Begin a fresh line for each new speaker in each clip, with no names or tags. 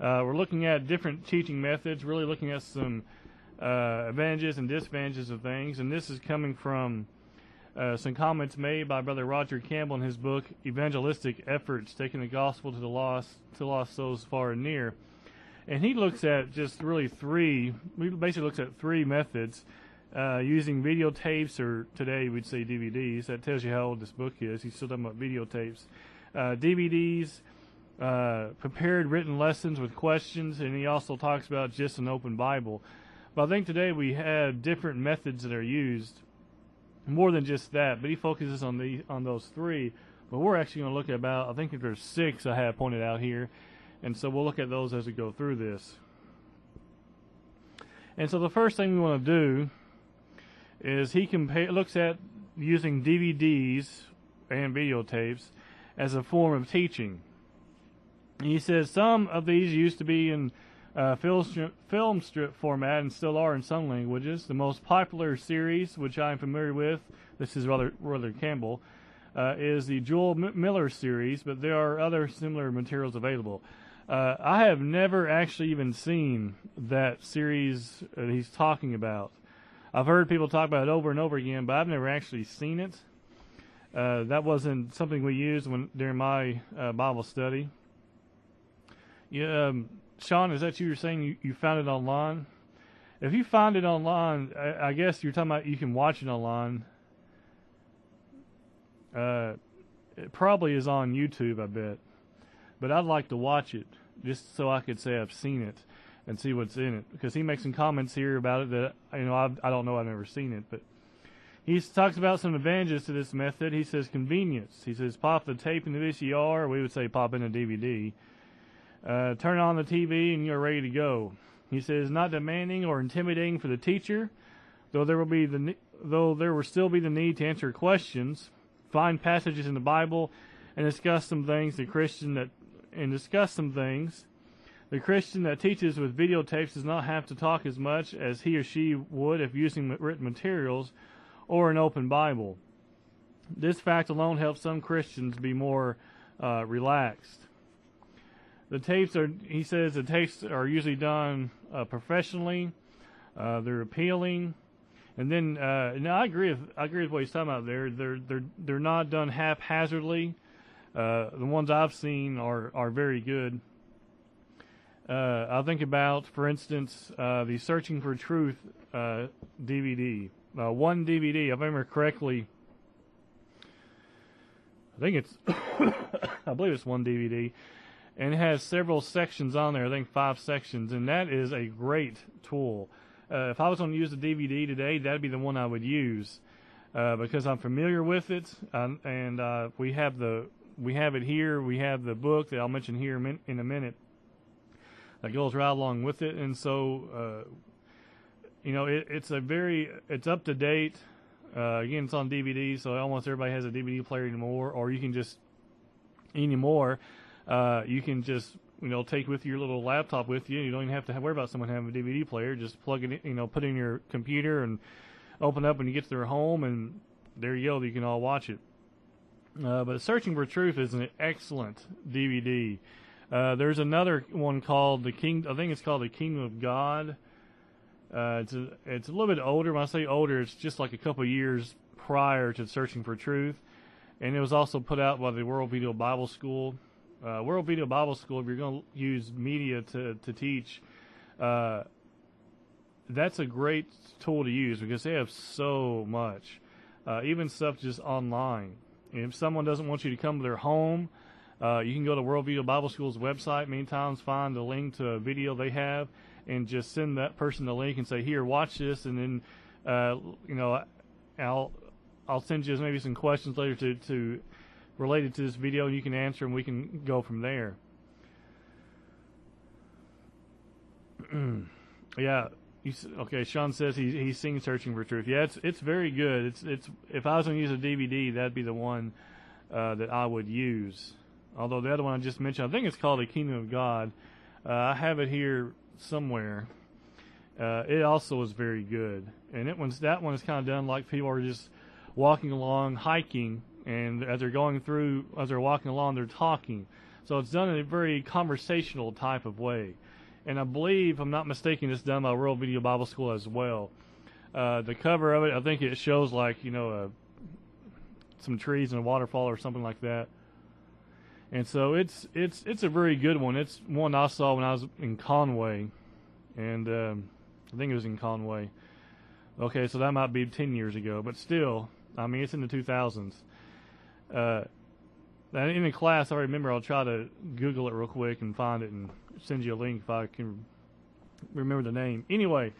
Uh, we're looking at different teaching methods, really looking at some uh, advantages and disadvantages of things, and this is coming from uh, some comments made by Brother Roger Campbell in his book Evangelistic Efforts, taking the gospel to the lost to lost souls far and near. And he looks at just really three. He basically looks at three methods uh, using videotapes, or today we'd say DVDs. That tells you how old this book is. He's still talking about videotapes, uh, DVDs, uh, prepared written lessons with questions, and he also talks about just an open Bible. But I think today we have different methods that are used, more than just that. But he focuses on the on those three. But we're actually going to look at about I think there's six I have pointed out here, and so we'll look at those as we go through this. And so the first thing we want to do is he compa- looks at using DVDs and videotapes as a form of teaching. He says some of these used to be in uh, film, strip, film strip format and still are in some languages. The most popular series, which I'm familiar with, this is rather Brother Campbell, uh, is the Jule M- Miller series, but there are other similar materials available. Uh, I have never actually even seen that series that he's talking about. I've heard people talk about it over and over again, but I've never actually seen it. Uh, that wasn't something we used when during my uh, Bible study. Yeah, um, Sean, is that you were saying you, you found it online? If you find it online, I, I, guess you're talking about you can watch it online. Uh, it probably is on YouTube, I bet. But I'd like to watch it just so I could say I've seen it and see what's in it because he makes some comments here about it that you know I've, I do not know I've never seen it, but he talks about some advantages to this method. He says convenience. He says pop the tape in the VCR. We would say pop in a DVD. Uh, turn on the TV and you're ready to go. He says not demanding or intimidating for the teacher, though there will be the though there will still be the need to answer questions, find passages in the Bible, and discuss some things the Christian that and discuss some things. The Christian that teaches with videotapes does not have to talk as much as he or she would if using written materials or an open Bible. This fact alone helps some Christians be more uh, relaxed. The tapes are, he says, the tapes are usually done uh, professionally. Uh, they're appealing, and then uh, now I agree with I agree with what he's talking about there. They're they're they're not done haphazardly. Uh, the ones I've seen are are very good. Uh, I think about, for instance, uh, the Searching for Truth DVD. one DVD, if I remember correctly. I think it's, I believe it's one DVD and it has several sections on there. I think five sections, and that is a great tool. Uh, if I was going to use the DVD today, that'd be the one I would use uh, because I'm familiar with it, um, and uh, we have the we have it here. We have the book that I'll mention here in a minute that goes right along with it, and so uh, you know it, it's a very it's up to date. Uh, again, it's on DVD, so almost everybody has a DVD player anymore, or you can just anymore uh, you can just you know take with your little laptop with you. You don't even have to worry about someone having a DVD player. Just plug it, in, you know, put in your computer and open up when you get to their home, and there you go. You can all watch it. Uh, but Searching for Truth is an excellent DVD. Uh, there's another one called the King. I think it's called the Kingdom of God. Uh, it's a, it's a little bit older. When I say older, it's just like a couple years prior to Searching for Truth, and it was also put out by the World Video Bible School uh, World Video Bible School, if you're going to use media to, to teach, uh, that's a great tool to use because they have so much, uh, even stuff just online. And if someone doesn't want you to come to their home, uh, you can go to World Video Bible School's website. Many times, find a link to a video they have, and just send that person the link and say, "Here, watch this," and then, uh, you know, I'll I'll send you maybe some questions later to to related to this video, you can answer and we can go from there. yeah, okay. Sean says he's he's seen Searching for Truth. Yeah, it's it's very good. It's it's if I was going to use a DVD, that'd be the one uh, that I would use. Although the other one I just mentioned, I think it's called The Kingdom of God. Uh, I have it here somewhere. Uh, it also is very good, and it one's that one is kind of done like people are just walking along hiking and as they're going through, as they're walking along, they're talking. So it's done in a very conversational type of way. And I believe, if I'm not mistaken, it's done by World Video Bible School as well. Uh, the cover of it, I think it shows like you know uh, some trees and a waterfall or something like that. And so it's it's it's a very good one. It's one I saw when I was in Conway, and um, I think it was in Conway. Okay, so that might be ten years ago, but still, I mean, it's in the 2000s. Uh, in the class, I remember I'll try to Google it real quick and find it and send you a link if I can remember the name. Anyway,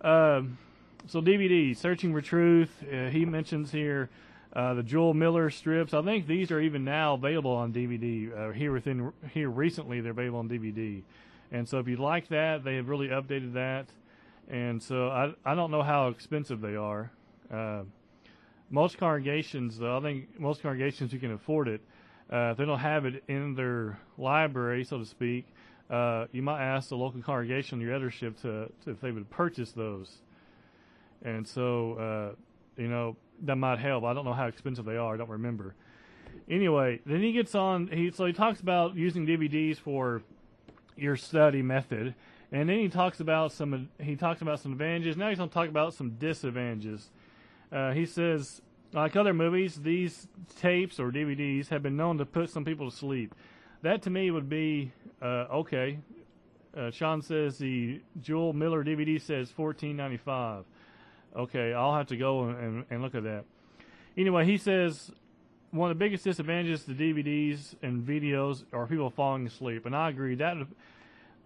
um, so DVD, Searching for Truth. Uh, he mentions here uh, the Jule Miller strips. I think these are even now available on DVD. Uh, here within here recently, they're available on DVD. And so if you like that, they have really updated that. And so I I don't know how expensive they are. Most congregations, though, I think most congregations who can afford it. Uh, if they don't have it in their library, so to speak, uh, you might ask the local congregation, your eldership, to, to if they would purchase those. And so, uh, you know, that might help. I don't know how expensive they are. I don't remember. Anyway, then he gets on. He so he talks about using DVDs for your study method, and then he talks about some. He talks about some advantages. Now he's going to talk about some disadvantages. Uh, he says, like other movies, these tapes or DVDs have been known to put some people to sleep. That to me would be uh, okay. Uh, Sean says the Jule Miller DVD says fourteen ninety five. Okay, I'll have to go and, and look at that. Anyway, he says one of the biggest disadvantages to DVDs and videos are people falling asleep, and I agree. That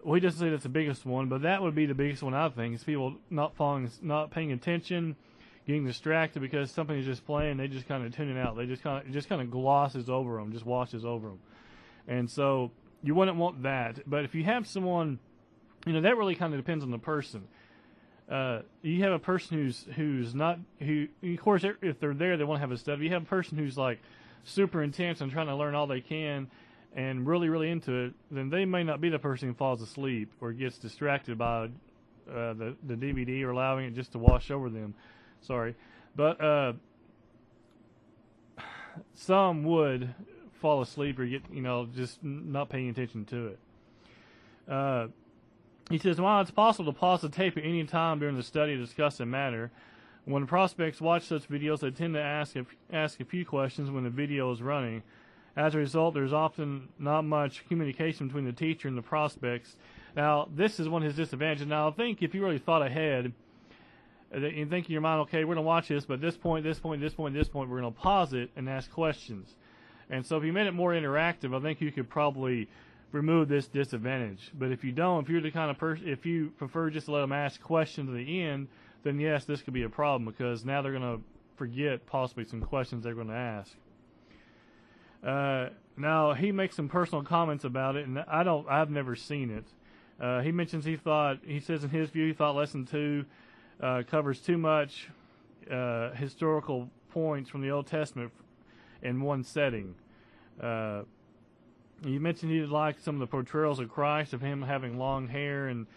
he doesn't say that's the biggest one, but that would be the biggest one I think is people not falling, not paying attention, getting distracted because something is just playing. They just kind of tune it out. They just kind of just kind of glosses over them, just washes over them, and so you wouldn't want that. But if you have someone, you know, that really kind of depends on the person uh, you have a person who's who's not who of course if they're there they want to have a study. You have a person who's like super intense and trying to learn all they can and really really into it. Then they may not be the person who falls asleep or gets distracted by uh, the the DVD or allowing it just to wash over them. Sorry, but uh, some would fall asleep or get you know just not paying attention to it. Uh, he says, while it's possible to pause the tape at any time during the study to discuss a matter, when prospects watch such videos, they tend to ask a, ask a few questions when the video is running. As a result, there's often not much communication between the teacher and the prospects. Now, this is one of his disadvantages. Now, I think if you really thought ahead, uh, you think in your mind, okay, we're going to watch this, but this point, this point, this point, this point, we're going to pause it and ask questions. And so if you made it more interactive, I think you could probably remove this disadvantage. But if you don't, if you're the kind of person, if you prefer just to let them ask questions at the end, then yes, this could be a problem because now they're going to forget possibly some questions they're going to ask. Uh, now he makes some personal comments about it, and I don't, I've never seen it. Uh, he mentions he thought, he says in his view, he thought lesson two uh, covers too much uh, historical points from the Old Testament in one setting. Uh, you mentioned you like some of the portrayals of Christ, of him having long hair and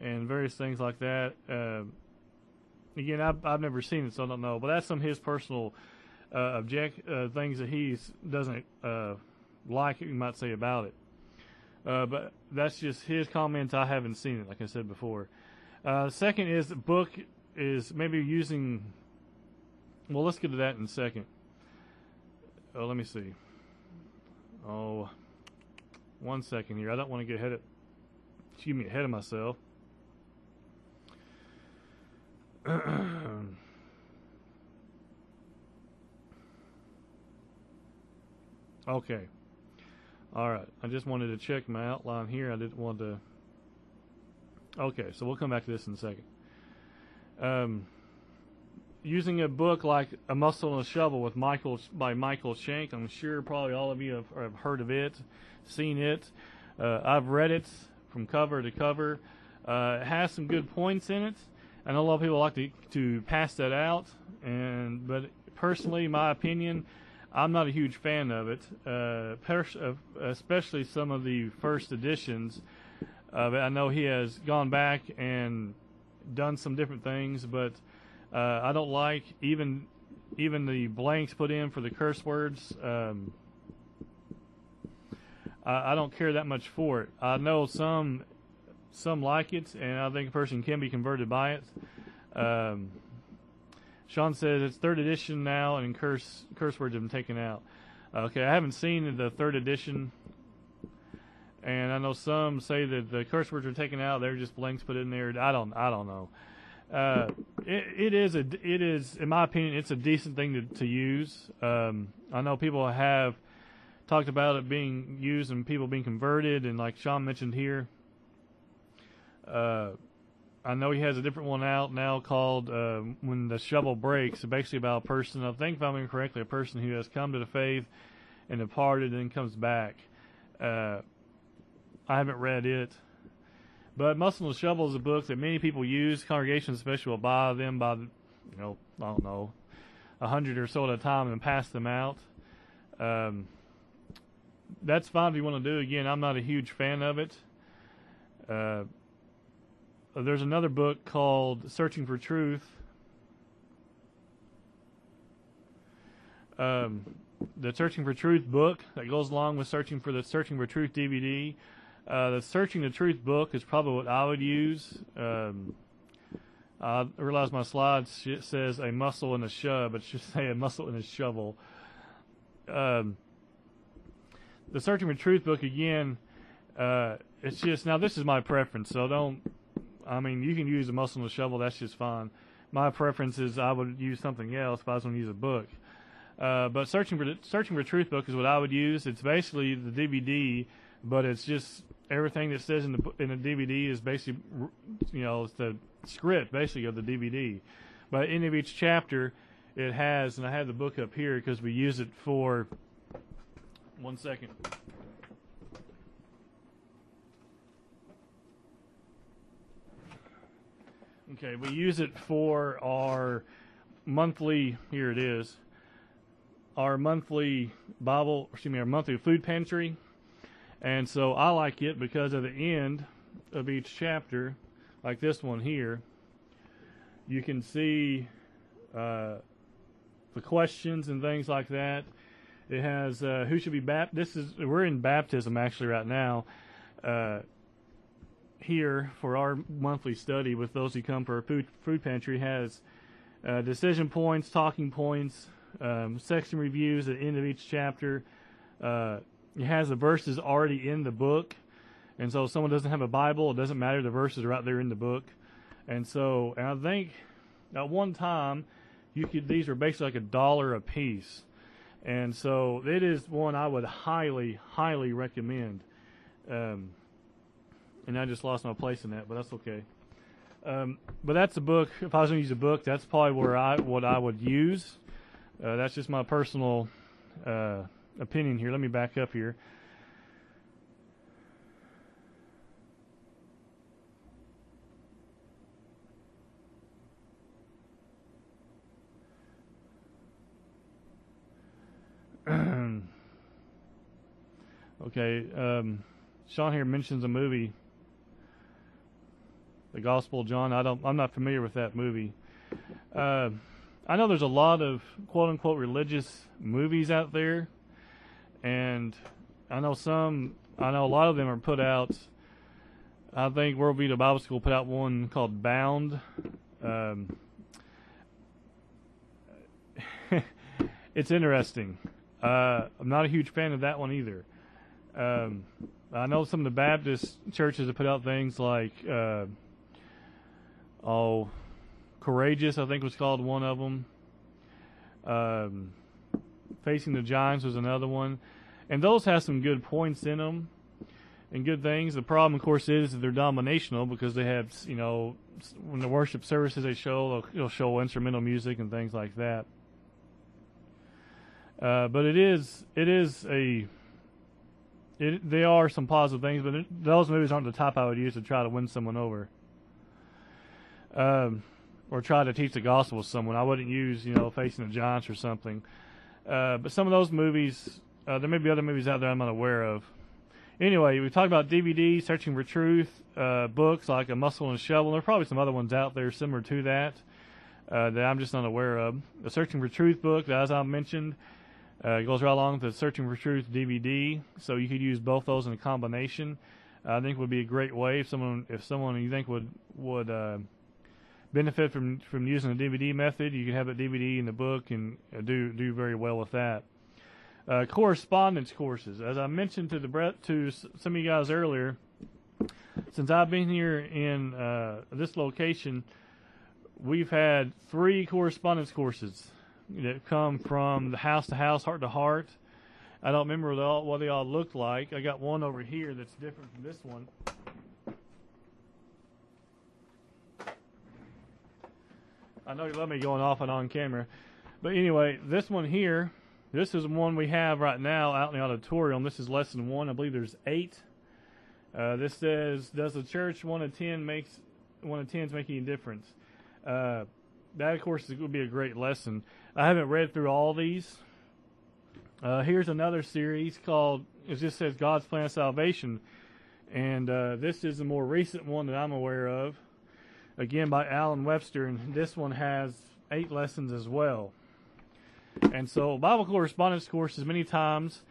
and various things like that. Uh, again, I've, I've never seen it, so I don't know. But that's some of his personal uh, object uh, things that he doesn't like. You might say about it. But that's just his comments. I haven't seen it, like I said before. Uh, second is the book is maybe using. Well, let's get to that in a second. Oh, let me see. Oh, one second here. I don't want to get ahead of, excuse me, ahead of myself. okay. All right. I just wanted to check my outline here. I didn't want to. Okay, so we'll come back to this in a second. Um, using a book like A Muscle and a Shovel with Michael by Michael Shank, I'm sure probably all of you have, have heard of it seen it. Uh, I've read it from cover to cover. Uh, it has some good points in it. I know a lot of people like to to pass that out, and but personally, my opinion, I'm not a huge fan of it. Uh, uh, especially some of the first editions it. I know he has gone back and done some different things, but uh, I don't like even even the blanks put in for the curse words. Um, I, I don't care that much for it. I know some some like it, and I think a person can be converted by it. Um, Sean says it's third edition now, and curse curse words have been taken out. Okay, I haven't seen the third edition, and I know some say that the curse words are taken out. They're just blanks put in there. I don't I don't know. Uh, it, it is a it is in my opinion it's a decent thing to to use. Um, I know people have talked about it being used and people being converted, and like Sean mentioned here, uh, I know he has a different one out now called uh, "When the Shovel Breaks." Basically about a person. I think if I'm remember correctly, a person who has come to the faith and departed and then comes back. I haven't read it, but "Muscle and Shovel" is a book that many people use. Congregations, especially, will buy them by, you know, I don't know, a hundred or so at a time and pass them out. Um, that's fine if you want to do. Again, I'm not a huge fan of it. Uh, there's another book called Searching for Truth. Um, the Searching for Truth book that goes along with Searching for the Searching for Truth DVD. Uh, the Searching the Truth book is probably what I would use. Um, I realize my slide says a muscle and a shove, but it should say a muscle and a shovel. Um, the Searching for Truth book again. Uh, it's just now this is my preference, so don't. I mean, you can use a muscle and a shovel. That's just fine. My preference is I would use something else if I was going to use a book. Uh, but searching for searching for truth book is what I would use. It's basically the DVD, but it's just everything that says in the in the DVD is basically, you know, it's the script basically of the DVD. But in of each chapter, it has, and I have the book up here because we use it for one second. Okay, we use it for our monthly. Here it is. Our monthly Bible, excuse me, our monthly food pantry. And so I like it because at the end of each chapter, like this one here, you can see uh, the questions and things like that. It has uh, who should be baptized. This is we're in baptism actually right now. Uh, here for our monthly study with those who come for our food, food pantry has uh, decision points, talking points, um, section reviews at the end of each chapter. Uh, has the verses already in the book, and so if someone doesn't have a Bible, it doesn't matter. The verses are out there in the book, and so and I think at one time you could these were basically like a dollar a piece. And so it is one I would highly, highly recommend. Um, and I just lost my place in that, but that's okay. Um, but that's a book. If I was going to use a book, that's probably where I what I would use. Uh, that's just my personal uh, opinion here. Let me back up here. okay, um, Sean here mentions a movie, The Gospel of John. I don't, I'm not familiar with that movie. Uh, I know there's a lot of quote unquote religious movies out there, and I know some. I know a lot of them are put out. I think World Video Bible School put out one called Bound. Um, it's interesting. Uh, I'm not a huge fan of that one either. Um, I know some of the Baptist churches have put out things like, uh, oh, Courageous, I think was called one of them. Um, Facing the Giants was another one. And those have some good points in them and good things. The problem, of course, is that they're dominational because they have, you know, when the worship services they show, they'll, they'll show instrumental music and things like that. Uh, but it is it is a it, they are some positive things, but it, those movies aren't the type I would use to try to win someone over, um, or try to teach the gospel to someone. I wouldn't use you know facing the giants or something. Uh, but some of those movies, uh, there may be other movies out there I'm not aware of. Anyway, we talked about DVD, Searching for Truth, uh, books like A Muscle and a Shovel. There are probably some other ones out there similar to that uh, that I'm just not aware of. The Searching for Truth book, as I mentioned, Uh, goes right along with the Searching for Truth DVD, so you could use both those in a combination. I think would be a great way if someone if someone you think would would uh, benefit from from using the DVD method, you can have the DVD in the book and uh, do do very well with that. Uh, correspondence courses, as I mentioned to the to some of you guys earlier, since I've been here in uh, this location, we've had three correspondence courses that come from the house to house, heart to heart. I don't remember what they all, what they all looked like. I got one over here that's different from this one. I know you love me going off and on camera. But anyway, this one here, this is one we have right now out in the auditorium. This is lesson one. I believe there's eight. Uh, this says, does the church one of ten makes one of tens make any difference? Uh, that of course would be a great lesson. I haven't read through all these. Uh, here's another series called it just says God's Plan of Salvation, and uh, this is a more recent one that I'm aware of. Again by Allan Webster, and this one has eight lessons as well. And so Bible correspondence courses many times,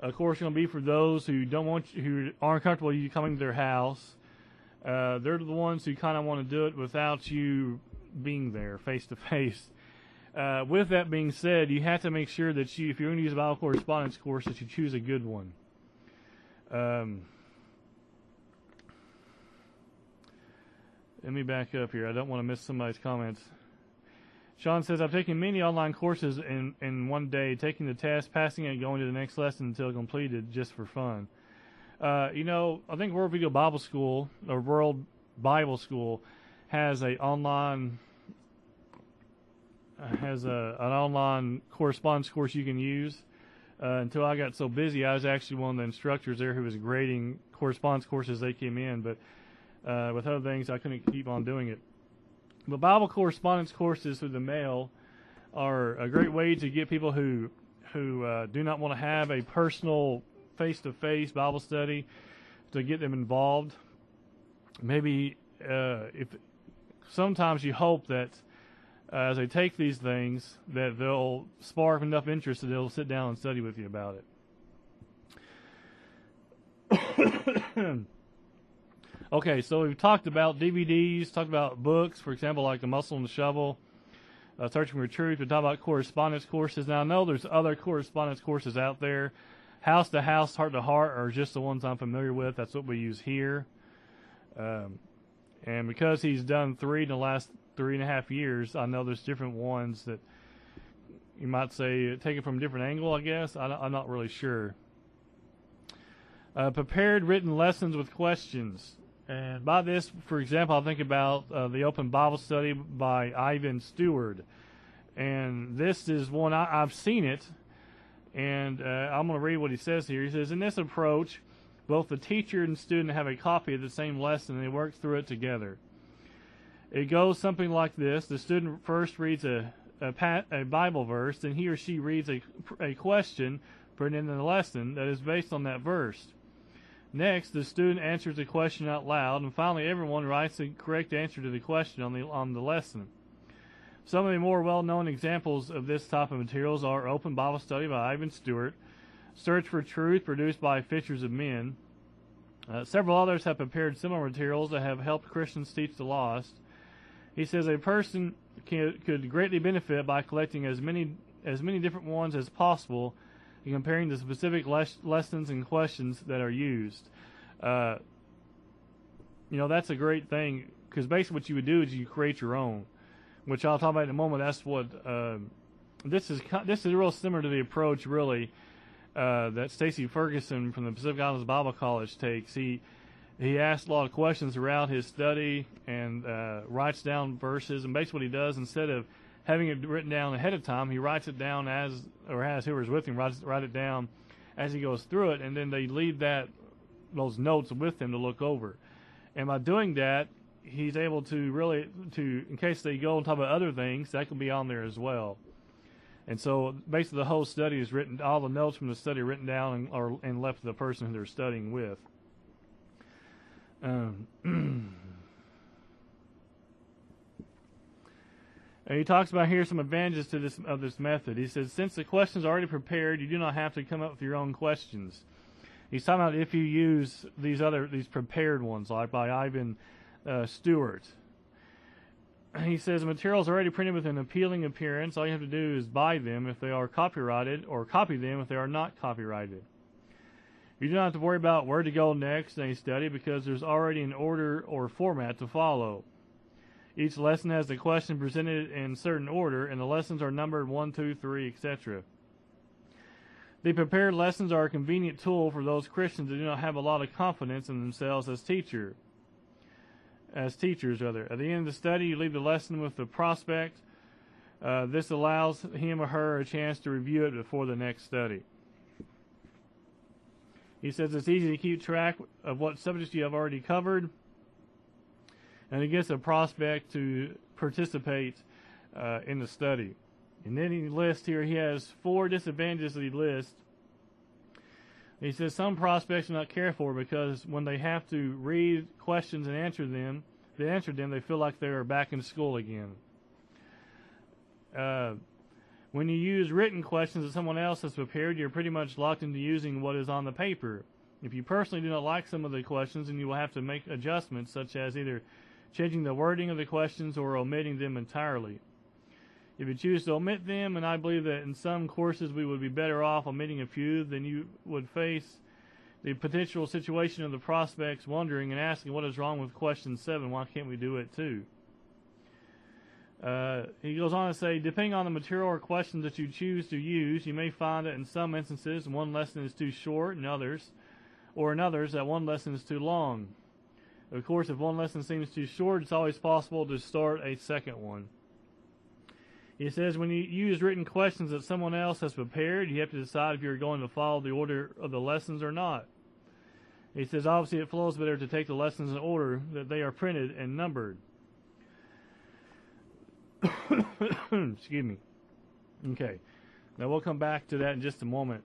of course, going to be for those who don't want you, who aren't comfortable you coming to their house. Uh, they're the ones who kind of want to do it without you being there face to face. Uh, with that being said, you have to make sure that you, if you're going to use a Bible correspondence course, that you choose a good one. Um, let me back up here. I don't want to miss somebody's comments. Sean says, I've taken many online courses in, in one day, taking the test, passing it, going to the next lesson until completed just for fun. Uh, you know, I think World Video Bible School, or World Bible School, has a online has a an online correspondence course you can use. Uh, until I got so busy, I was actually one of the instructors there who was grading correspondence courses they came in, but uh, with other things, I couldn't keep on doing it. But Bible correspondence courses through the mail are a great way to get people who who uh, do not want to have a personal face-to-face Bible study to get them involved. Maybe uh, if sometimes you hope that uh, as they take these things that they'll spark enough interest that they'll sit down and study with you about it. okay, so we've talked about DVDs, talked about books, for example, like The Muscle and the Shovel, uh, Searching for Truth. We talked about correspondence courses. Now, I know there's other correspondence courses out there. House to House, Heart to Heart are just the ones I'm familiar with. That's what we use here. Um, and because he's done three in the last three and a half years, I know there's different ones that you might say take it from a different angle. I guess I, am not really sure. Uh, prepared written lessons with questions, and by this, for example, I think about uh, the Open Bible Study by Ivan Stewart, and this is one I, have seen it, and uh, I'm going to read what he says here. He says, "In this approach." Both the teacher and student have a copy of the same lesson and they work through it together. It goes something like this the student first reads a, a, a Bible verse, and he or she reads a, a question printed in the lesson that is based on that verse. Next, the student answers the question out loud, and finally, everyone writes the correct answer to the question on the on the lesson. Some of the more well-known examples of this type of materials are Open Bible Study by Ivan Stewart, Search for Truth, produced by Fishers of Men. Uh, several others have prepared similar materials that have helped Christians teach the lost. He says a person can, could greatly benefit by collecting as many as many different ones as possible and comparing the specific les- lessons and questions that are used. Uh, you know, that's a great thing because basically what you would do is you create your own, which I'll talk about in a moment. That's what uh, this is. This is real similar to the approach, really, uh, that Stacy Ferguson from the Pacific Islands Bible College takes. He he asks a lot of questions throughout his study and uh, writes down verses. And basically, what he does instead of having it written down ahead of time, he writes it down as or has whoever's with him writes write it down as he goes through it, and then they leave that those notes with him to look over. And by doing that, he's able to really to in case they go and talk about other things, that can be on there as well. And so basically the whole study is written, all the notes from the study are written down and, or, and left to the person who they're studying with. Um, And he talks about here some advantages to this of this method. He says, since the questions are already prepared, you do not have to come up with your own questions. He's talking about if you use these other these prepared ones, like by Ivan uh, Stewart. He says the materials are already printed with an appealing appearance. All you have to do is buy them if they are copyrighted, or copy them if they are not copyrighted. You do not have to worry about where to go next in a study because there's already an order or format to follow. Each lesson has the question presented in certain order, and the lessons are numbered 1, 2, 3, etc. The prepared lessons are a convenient tool for those Christians who do not have a lot of confidence in themselves as teacher. As teachers, rather. At the end of the study, you leave the lesson with the prospect. Uh, this allows him or her a chance to review it before the next study. He says it's easy to keep track of what subjects you have already covered, and it gives a prospect to participate uh, in the study. And then he lists here, he has four disadvantages that he lists. He says some prospects do not care for because when they have to read questions and answer them, they answer them, they feel like they are back in school again. Uh, when you use written questions that someone else has prepared, you're pretty much locked into using what is on the paper. If you personally do not like some of the questions, then you will have to make adjustments, such as either changing the wording of the questions or omitting them entirely. If you choose to omit them, and I believe that in some courses we would be better off omitting a few, then you would face the potential situation of the prospects wondering and asking what is wrong with question seven. Why can't we do it too? Uh, he goes on to say, depending on the material or questions that you choose to use, you may find that in some instances one lesson is too short, and others, or in others that one lesson is too long. Of course, if one lesson seems too short, it's always possible to start a second one. He says when you use written questions that someone else has prepared, you have to decide if you're going to follow the order of the lessons or not. He says obviously it flows better to take the lessons in order that they are printed and numbered. Excuse me. Okay. Now we'll come back to that in just a moment.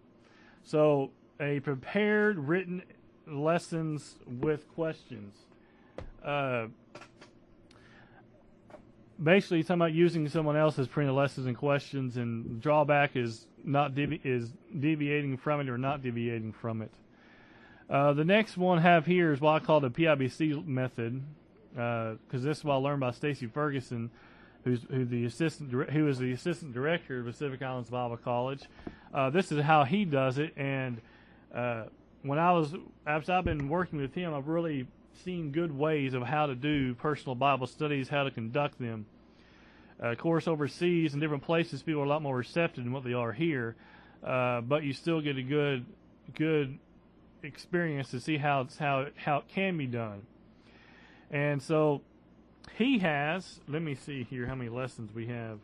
So, a prepared written lessons with questions. Uh, basically, talking about using someone else's printed lessons and questions, and drawback is not devi- is deviating from it or not deviating from it. Uh, the next one I have here is what I call the PIBC method, because uh, this is what I learned by Stacy Ferguson who's who the assistant who is the assistant director of Pacific Islands Bible College. Uh, this is how he does it, and uh, when I was after I've been working with him, I've really seen good ways of how to do personal Bible studies, how to conduct them. Uh, of course, overseas in different places, people are a lot more receptive than what they are here, uh, but you still get a good good experience to see how it's how how it can be done. And so he has, let me see here how many lessons we have.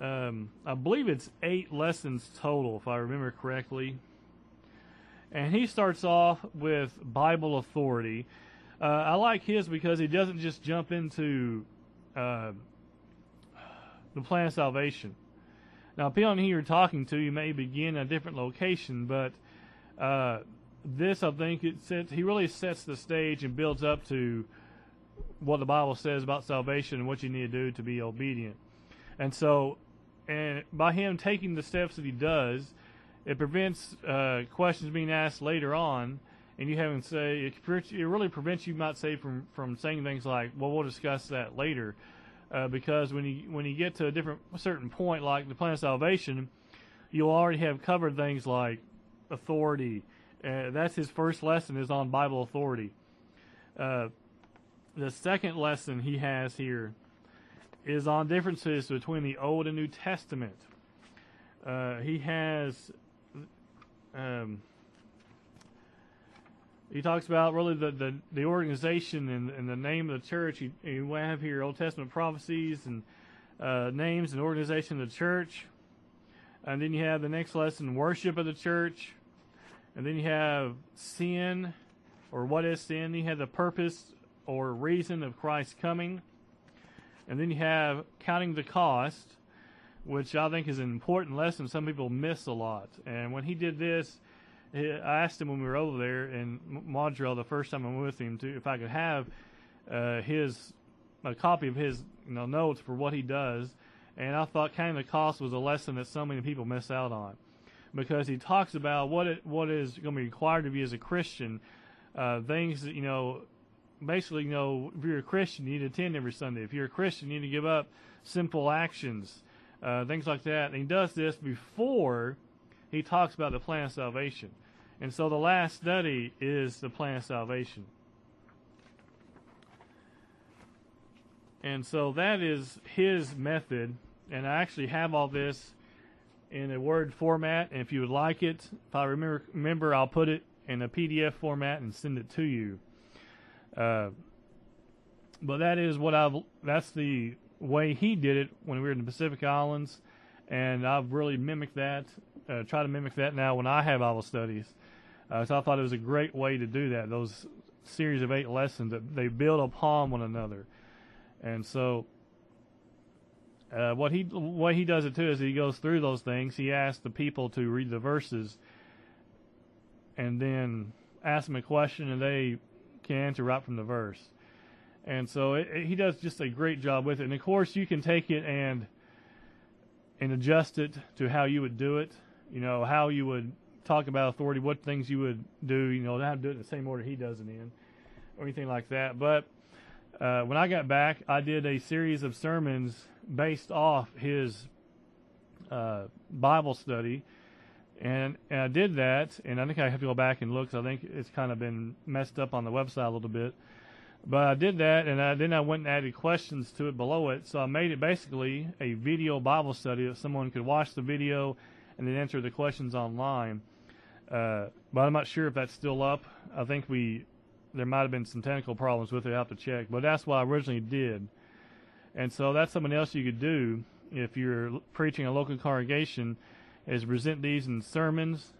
Um, I believe it's eight lessons total, if I remember correctly. And he starts off with Bible authority. Uh, I like his because he doesn't just jump into uh, the plan of salvation. Now, depending on who you're talking to, you may begin a different location, but uh, this, I think, it sets, he really sets the stage and builds up to what the Bible says about salvation and what you need to do to be obedient. And so, and by him taking the steps that he does, it prevents uh, questions being asked later on, and you having to say it, it really prevents you might say from from saying things like, "Well, we'll discuss that later," uh, because when you when you get to a different certain point, like the plan of salvation, you'll already have covered things like authority. Uh, that's his first lesson is on Bible authority. Uh, the second lesson he has here is on differences between the Old and New Testament. Uh, he has, um, he talks about really the, the, the organization and, and the name of the church. You, you have here Old Testament prophecies and uh, names and organization of the church. And then you have the next lesson, worship of the church. And then you have sin, or what is sin. You have the purpose or reason of Christ's coming. And then you have counting the cost, which I think is an important lesson some people miss a lot. And when he did this, I asked him when we were over there in Montreal the first time I went with him to if I could have uh, his a copy of his you know notes for what he does, and I thought of the cost was a lesson that so many people miss out on, because he talks about what it what is going to be required of you as a Christian, uh, things that you know, basically you know if you're a Christian you need to attend every Sunday. If you're a Christian you need to give up simple actions, uh, things like that. And he does this before he talks about the plan of salvation. And so the last study is the plan of salvation. And so that is his method. And I actually have all this in a Word format. And if you would like it, if I remember, remember I'll put it in a PDF format and send it to you. Uh, but that is what I've, that's the way he did it when we were in the Pacific Islands. And I've really mimicked that, uh, try to mimic that now when I have Bible studies. Uh, so I thought it was a great way to do that. Those series of eight lessons that they build upon one another. And so, uh, what he what he does it too is he goes through those things. He asks the people to read the verses, and then ask them a question, and they can answer right from the verse. And so it, it, he does just a great job with it. And of course, you can take it and and adjust it to how you would do it. You know how you would talk about authority, what things you would do. You know, not do it in the same order he does it in, or anything like that. But uh, when I got back, I did a series of sermons based off his uh, Bible study, and, and, I did that. And I think I have to go back and look. Cause I think it's kind of been messed up on the website a little bit. But I did that, and I, then I went and added questions to it below it. So I made it basically a video Bible study that someone could watch the video and then answer the questions online. Uh, but I'm not sure if that's still up. I think we there might have been some technical problems with it. I have to check, but that's what I originally did. And so that's something else you could do if you're preaching a local congregation is present these in sermons,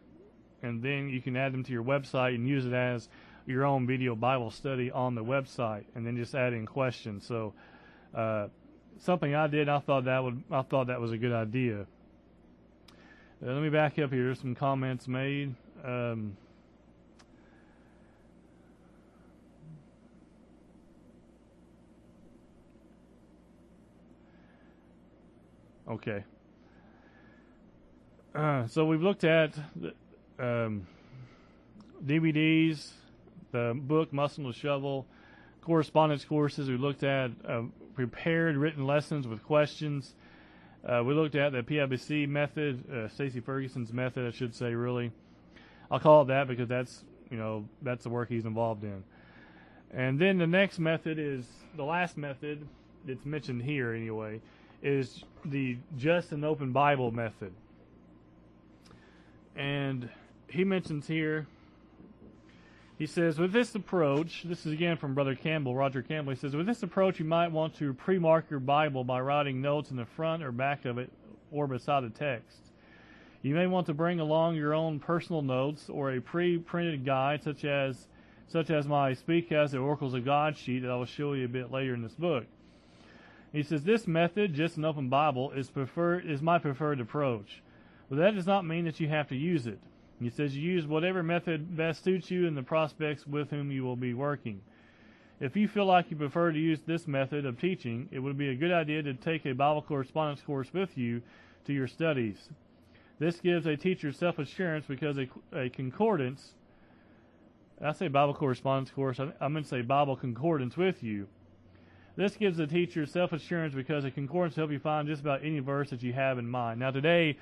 and then you can add them to your website and use it as your own video Bible study on the website, and then just add in questions. So uh, something I did, I thought that would, I thought that was a good idea. Uh, let me back up here. Some comments made. Um, Okay. Uh, so we've looked at the, um, DVDs, the book Muscle and Shovel, correspondence courses. We looked at uh, prepared written lessons with questions. Uh, we looked at the PIBC method, uh, Stacy Ferguson's method, I should say, really. I'll call it that because that's you know that's the work he's involved in. And then the next method is the last method that's mentioned here anyway is the just an open Bible method. And he mentions here, he says, with this approach, this is again from Brother Campbell, Roger Campbell, he says, with this approach, you might want to pre mark your Bible by writing notes in the front or back of it or beside the text. You may want to bring along your own personal notes or a pre printed guide, such as such as my Speak as the Oracles of God sheet that I will show you a bit later in this book. He says this method, just an open Bible, is preferred is my preferred approach. But that does not mean that you have to use it. He says you use whatever method best suits you and the prospects with whom you will be working. If you feel like you prefer to use this method of teaching, it would be a good idea to take a Bible correspondence course with you to your studies. This gives a teacher self assurance because a, a concordance, I say Bible correspondence course, I, I'm going to say Bible concordance with you this gives the teacher self-assurance because a concordance will help you find just about any verse that you have in mind. Now today,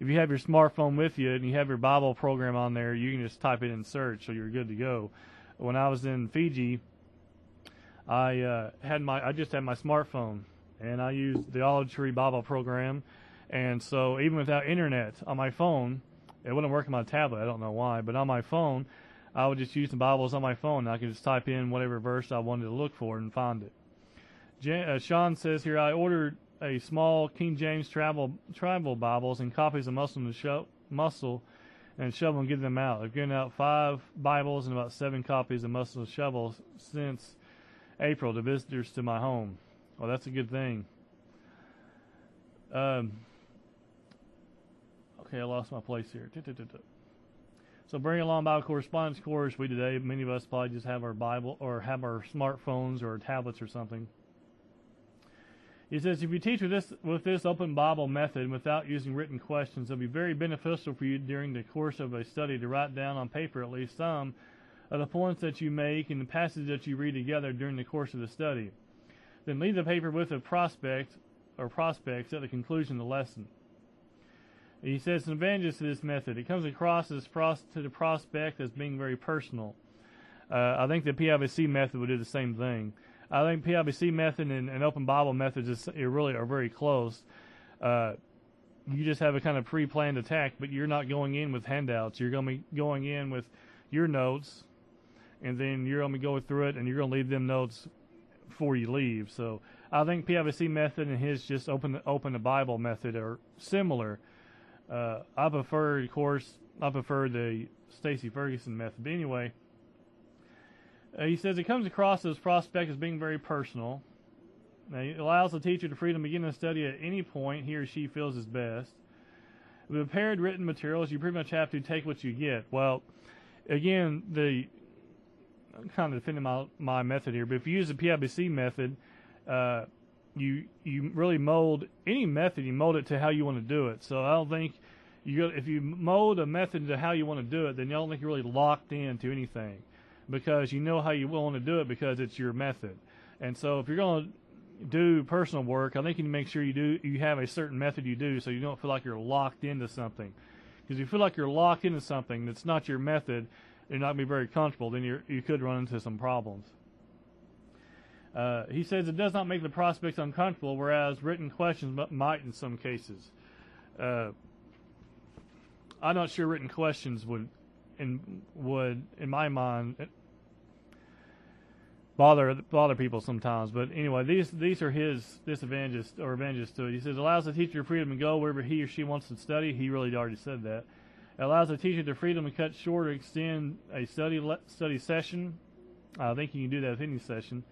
if you have your smartphone with you and you have your Bible program on there, you can just type it in search, so you're good to go. When I was in Fiji, I uh, had my I just had my smartphone and I used the Olive Tree Bible program, and so even without internet on my phone, it wouldn't work on my tablet. I don't know why, but on my phone, I would just use the Bibles on my phone. And I could just type in whatever verse I wanted to look for and find it. Jan, uh, Sean says here, I ordered a small King James travel travel Bibles and copies of Muscle and Sho- Muscle and Shovel and give them out. I've given out five Bibles and about seven copies of Muscle and Shovel since April to visitors to my home. Well, that's a good thing. Um, okay, I lost my place here. So bring along Bible correspondence course. We today, many of us probably just have our Bible or have our smartphones or tablets or something. He says, if you teach with this with this open Bible method without using written questions, it'll be very beneficial for you during the course of a study to write down on paper at least some of the points that you make and the passages that you read together during the course of the study. Then leave the paper with a prospect or prospects at the conclusion of the lesson. He says an advantage to this method. It comes across as pros- to the prospect as being very personal. Uh, I think the PIBC method would do the same thing. I think PIBC method and, and Open Bible methods is really are very close. Uh, you just have a kind of pre-planned attack, but you're not going in with handouts. You're going to be going in with your notes, and then you're going to going through it, and you're going to leave them notes before you leave. So I think PIBC method and his just open open the Bible method are similar. Uh, I prefer, of course, I prefer the Stacy Ferguson method. But anyway, uh, he says it comes across as prospect as being very personal. Now, it allows the teacher the freedom to begin a study at any point he or she feels is best. With prepared written materials, you pretty much have to take what you get. Well, again, the I'm kind of defending my my method here, but if you use the PIBC method, uh, you you really mold any method. You mold it to how you want to do it. So I don't think you if you mold a method to how you want to do it, then you don't think you're really locked into anything because you know how you want to do it because it's your method. And so if you're going to do personal work, I think you need to make sure you do you have a certain method you do so you don't feel like you're locked into something. Because if you feel like you're locked into something that's not your method, you're not going to be very comfortable. Then you you could run into some problems. Uh, he says it does not make the prospects uncomfortable, whereas written questions might in some cases. Uh, I'm not sure written questions would, in would in my mind, bother bother people sometimes. But anyway, these these are his disadvantages or advantages to it. He says allows the teacher freedom to go wherever he or she wants to study. He really already said that. It allows the teacher the freedom to cut short or extend a study study session. I think you can do that with any session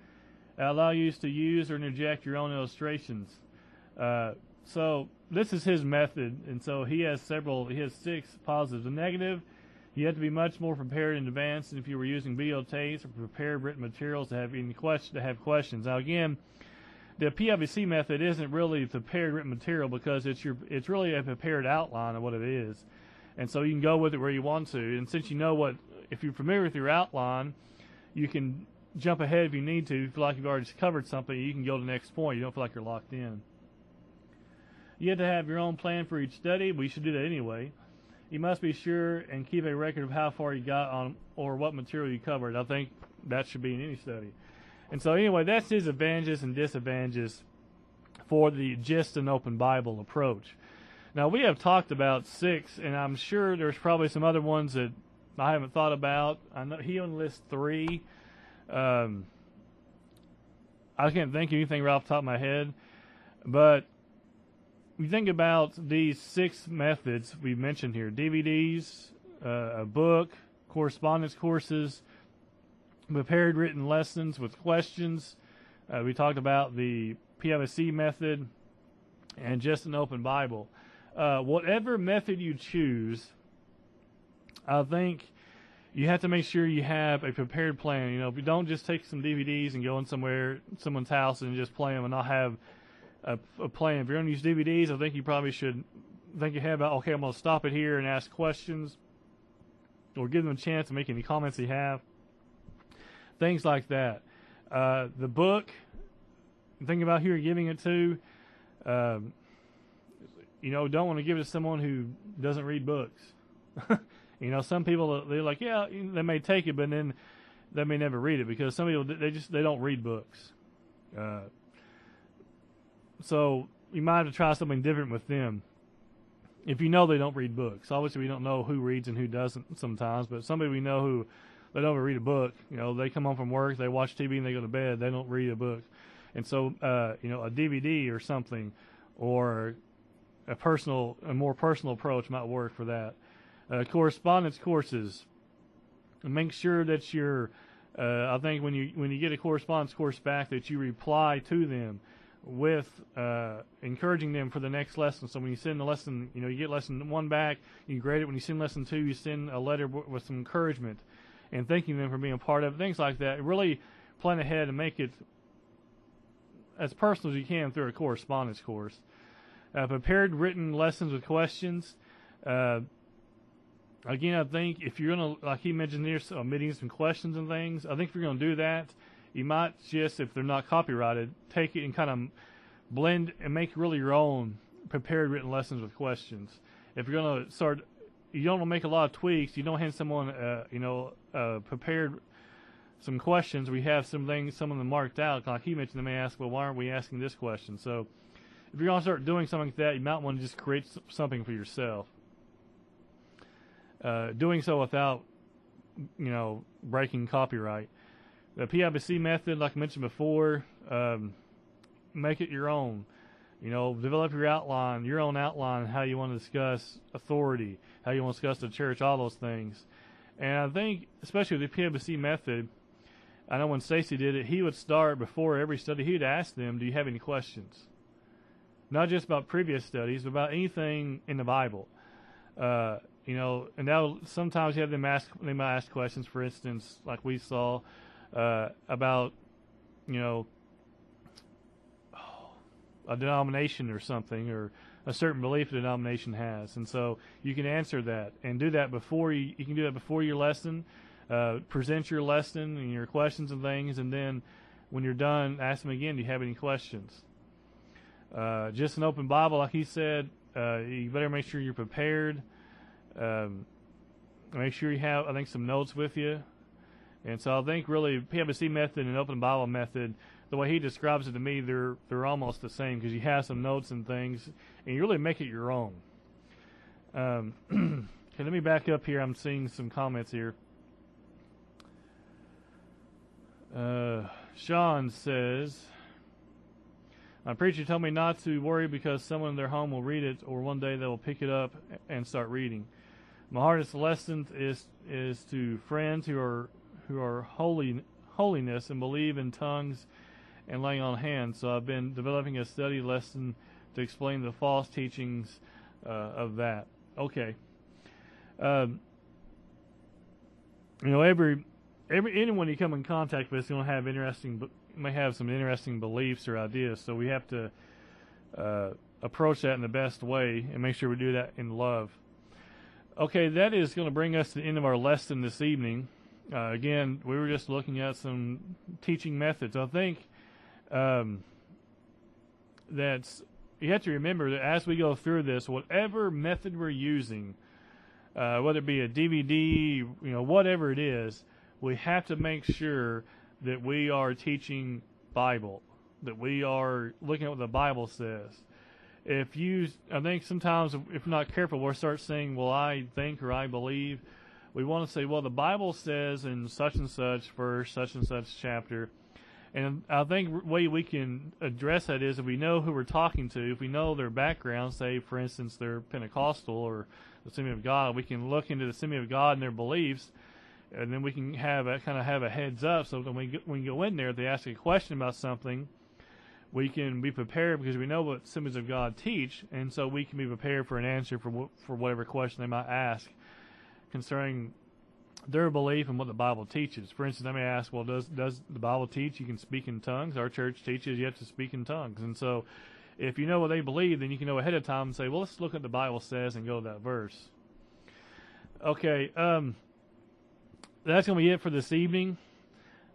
allow you to use or interject your own illustrations. Uh, so this is his method, and so he has several. He has six positives. The negative, you have to be much more prepared in advance than if you were using videotapes or prepared written materials to have any to have questions. Now again, the PIBC method isn't really prepared written material because it's your it's really a prepared outline of what it is, and so you can go with it where you want to. And since you know what, if you're familiar with your outline, you can jump ahead if you need to. If you feel like you've already covered something, you can go to the next point. You don't feel like you're locked in. You have to have your own plan for each study, We should do that anyway. You must be sure and keep a record of how far you got on or what material you covered. I think that should be in any study. And so, anyway, that's his advantages and disadvantages for the just an open Bible approach. Now, we have talked about six, and I'm sure there's probably some other ones that I haven't thought about. I know he only lists three. Um, I can't think of anything right off the top of my head, but you think about these six methods we mentioned here DVDs, uh, a book, correspondence courses, prepared written lessons with questions. Uh, we talked about the PIBC method and just an open Bible. Uh, whatever method you choose, I think you have to make sure you have a prepared plan. You know, if you don't just take some DVDs and go in somewhere, someone's house, and just play them and not have a, a plan. If you're going to use DVDs, I think you probably should think ahead about, okay, I'm going to stop it here and ask questions or give them a chance to make any comments they have. Things like that. Uh, the book, think about who you're giving it to. Um, you know, don't want to give it to someone who doesn't read books. You know, some people they're like, yeah, they may take it, but then they may never read it because some people they just they don't read books. Uh, so you might have to try something different with them. If you know they don't read books, obviously we don't know who reads and who doesn't sometimes, but somebody we know who they don't read a book. You know, they come home from work, they watch TV, and they go to bed. They don't read a book, and so uh, you know, a DVD or something, or a personal, a more personal approach might work for that uh, correspondence courses. Make sure that you're. Uh, I think when you when you get a correspondence course back, that you reply to them with uh, encouraging them for the next lesson. So when you send the lesson, you know, you get lesson one back, you grade it. When you send lesson two, you send a letter with some encouragement and thanking them for being a part of it. Things like that. Really plan ahead and make it as personal as you can through a correspondence course. Uh, prepared written lessons with questions. Uh, again, I think if you're gonna, like he mentioned here, omitting some questions and things, I think if you're gonna do that, you might just, if they're not copyrighted, take it and kind of blend and make really your own prepared written lessons with questions. If you're gonna start, you don't want to make a lot of tweaks. You don't hand someone, uh, you know, uh, prepared some questions. We have some things, some of them marked out. Like he mentioned, they may ask, well, why aren't we asking this question? So if you're gonna start doing something like that, you might want to just create something for yourself. Uh, doing so without, you know, breaking copyright. The PIBC method, like I mentioned before, um, make it your own. You know, develop your outline, your own outline, how you want to discuss authority, how you want to discuss the church, all those things. And I think, especially with the PIBC method, I know when Stacy did it, he would start before every study. He'd ask them, "Do you have any questions?" Not just about previous studies, but about anything in the Bible. Uh, you know, and now sometimes you have them ask. They might ask questions. For instance, like we saw uh, about, you know, a denomination or something, or a certain belief a denomination has, and so you can answer that and do that before you. You can do that before your lesson. Uh, present your lesson and your questions and things, and then when you're done, ask them again. Do you have any questions? Uh, just an open Bible, like he said. Uh, you better make sure you're prepared. Um, make sure you have, I think, some notes with you. And so I think really PIBC method and open Bible method, the way he describes it to me, they're they're almost the same because you have some notes and things, and you really make it your own. Um, okay, let me back up here. I'm seeing some comments here. Uh, Sean says, "My preacher told me not to worry because someone in their home will read it, or one day they will pick it up and start reading. My hardest lesson is is to friends who are who are holy, holiness and believe in tongues and laying on hands. So I've been developing a study lesson to explain the false teachings uh, of that. Okay. Um, you know, every every anyone you come in contact with is going to have interesting, may have some interesting beliefs or ideas. So we have to uh, approach that in the best way and make sure we do that in love. Okay, that is going to bring us to the end of our lesson this evening uh, again, we were just looking at some teaching methods. I think um, that's you have to remember that as we go through this, whatever method we're using, uh, whether it be a DVD, you know, whatever it is, we have to make sure that we are teaching Bible, that we are looking at what the Bible says. If you, I think sometimes if we're not careful, we'll start saying, "Well, I think" or "I believe." We want to say, well, the Bible says in such and such verse, such and such chapter. And I think way we can address that is if we know who we're talking to, if we know their background, say, for instance, they're Pentecostal or the Assembly of God, we can look into the Assembly of God and their beliefs, and then we can have a kind of have a heads up so when we, when we go in there, if they ask a question about something, we can be prepared because we know what Assemblies of God teach, and so we can be prepared for an answer for for whatever question they might ask concerning their belief and what the Bible teaches. For instance, I may ask, well, does does the Bible teach you can speak in tongues? Our church teaches you have to speak in tongues, and so if you know what they believe, then you can know ahead of time and say, well, let's look at the Bible says and go to that verse. Okay, um, that's going to be it for this evening.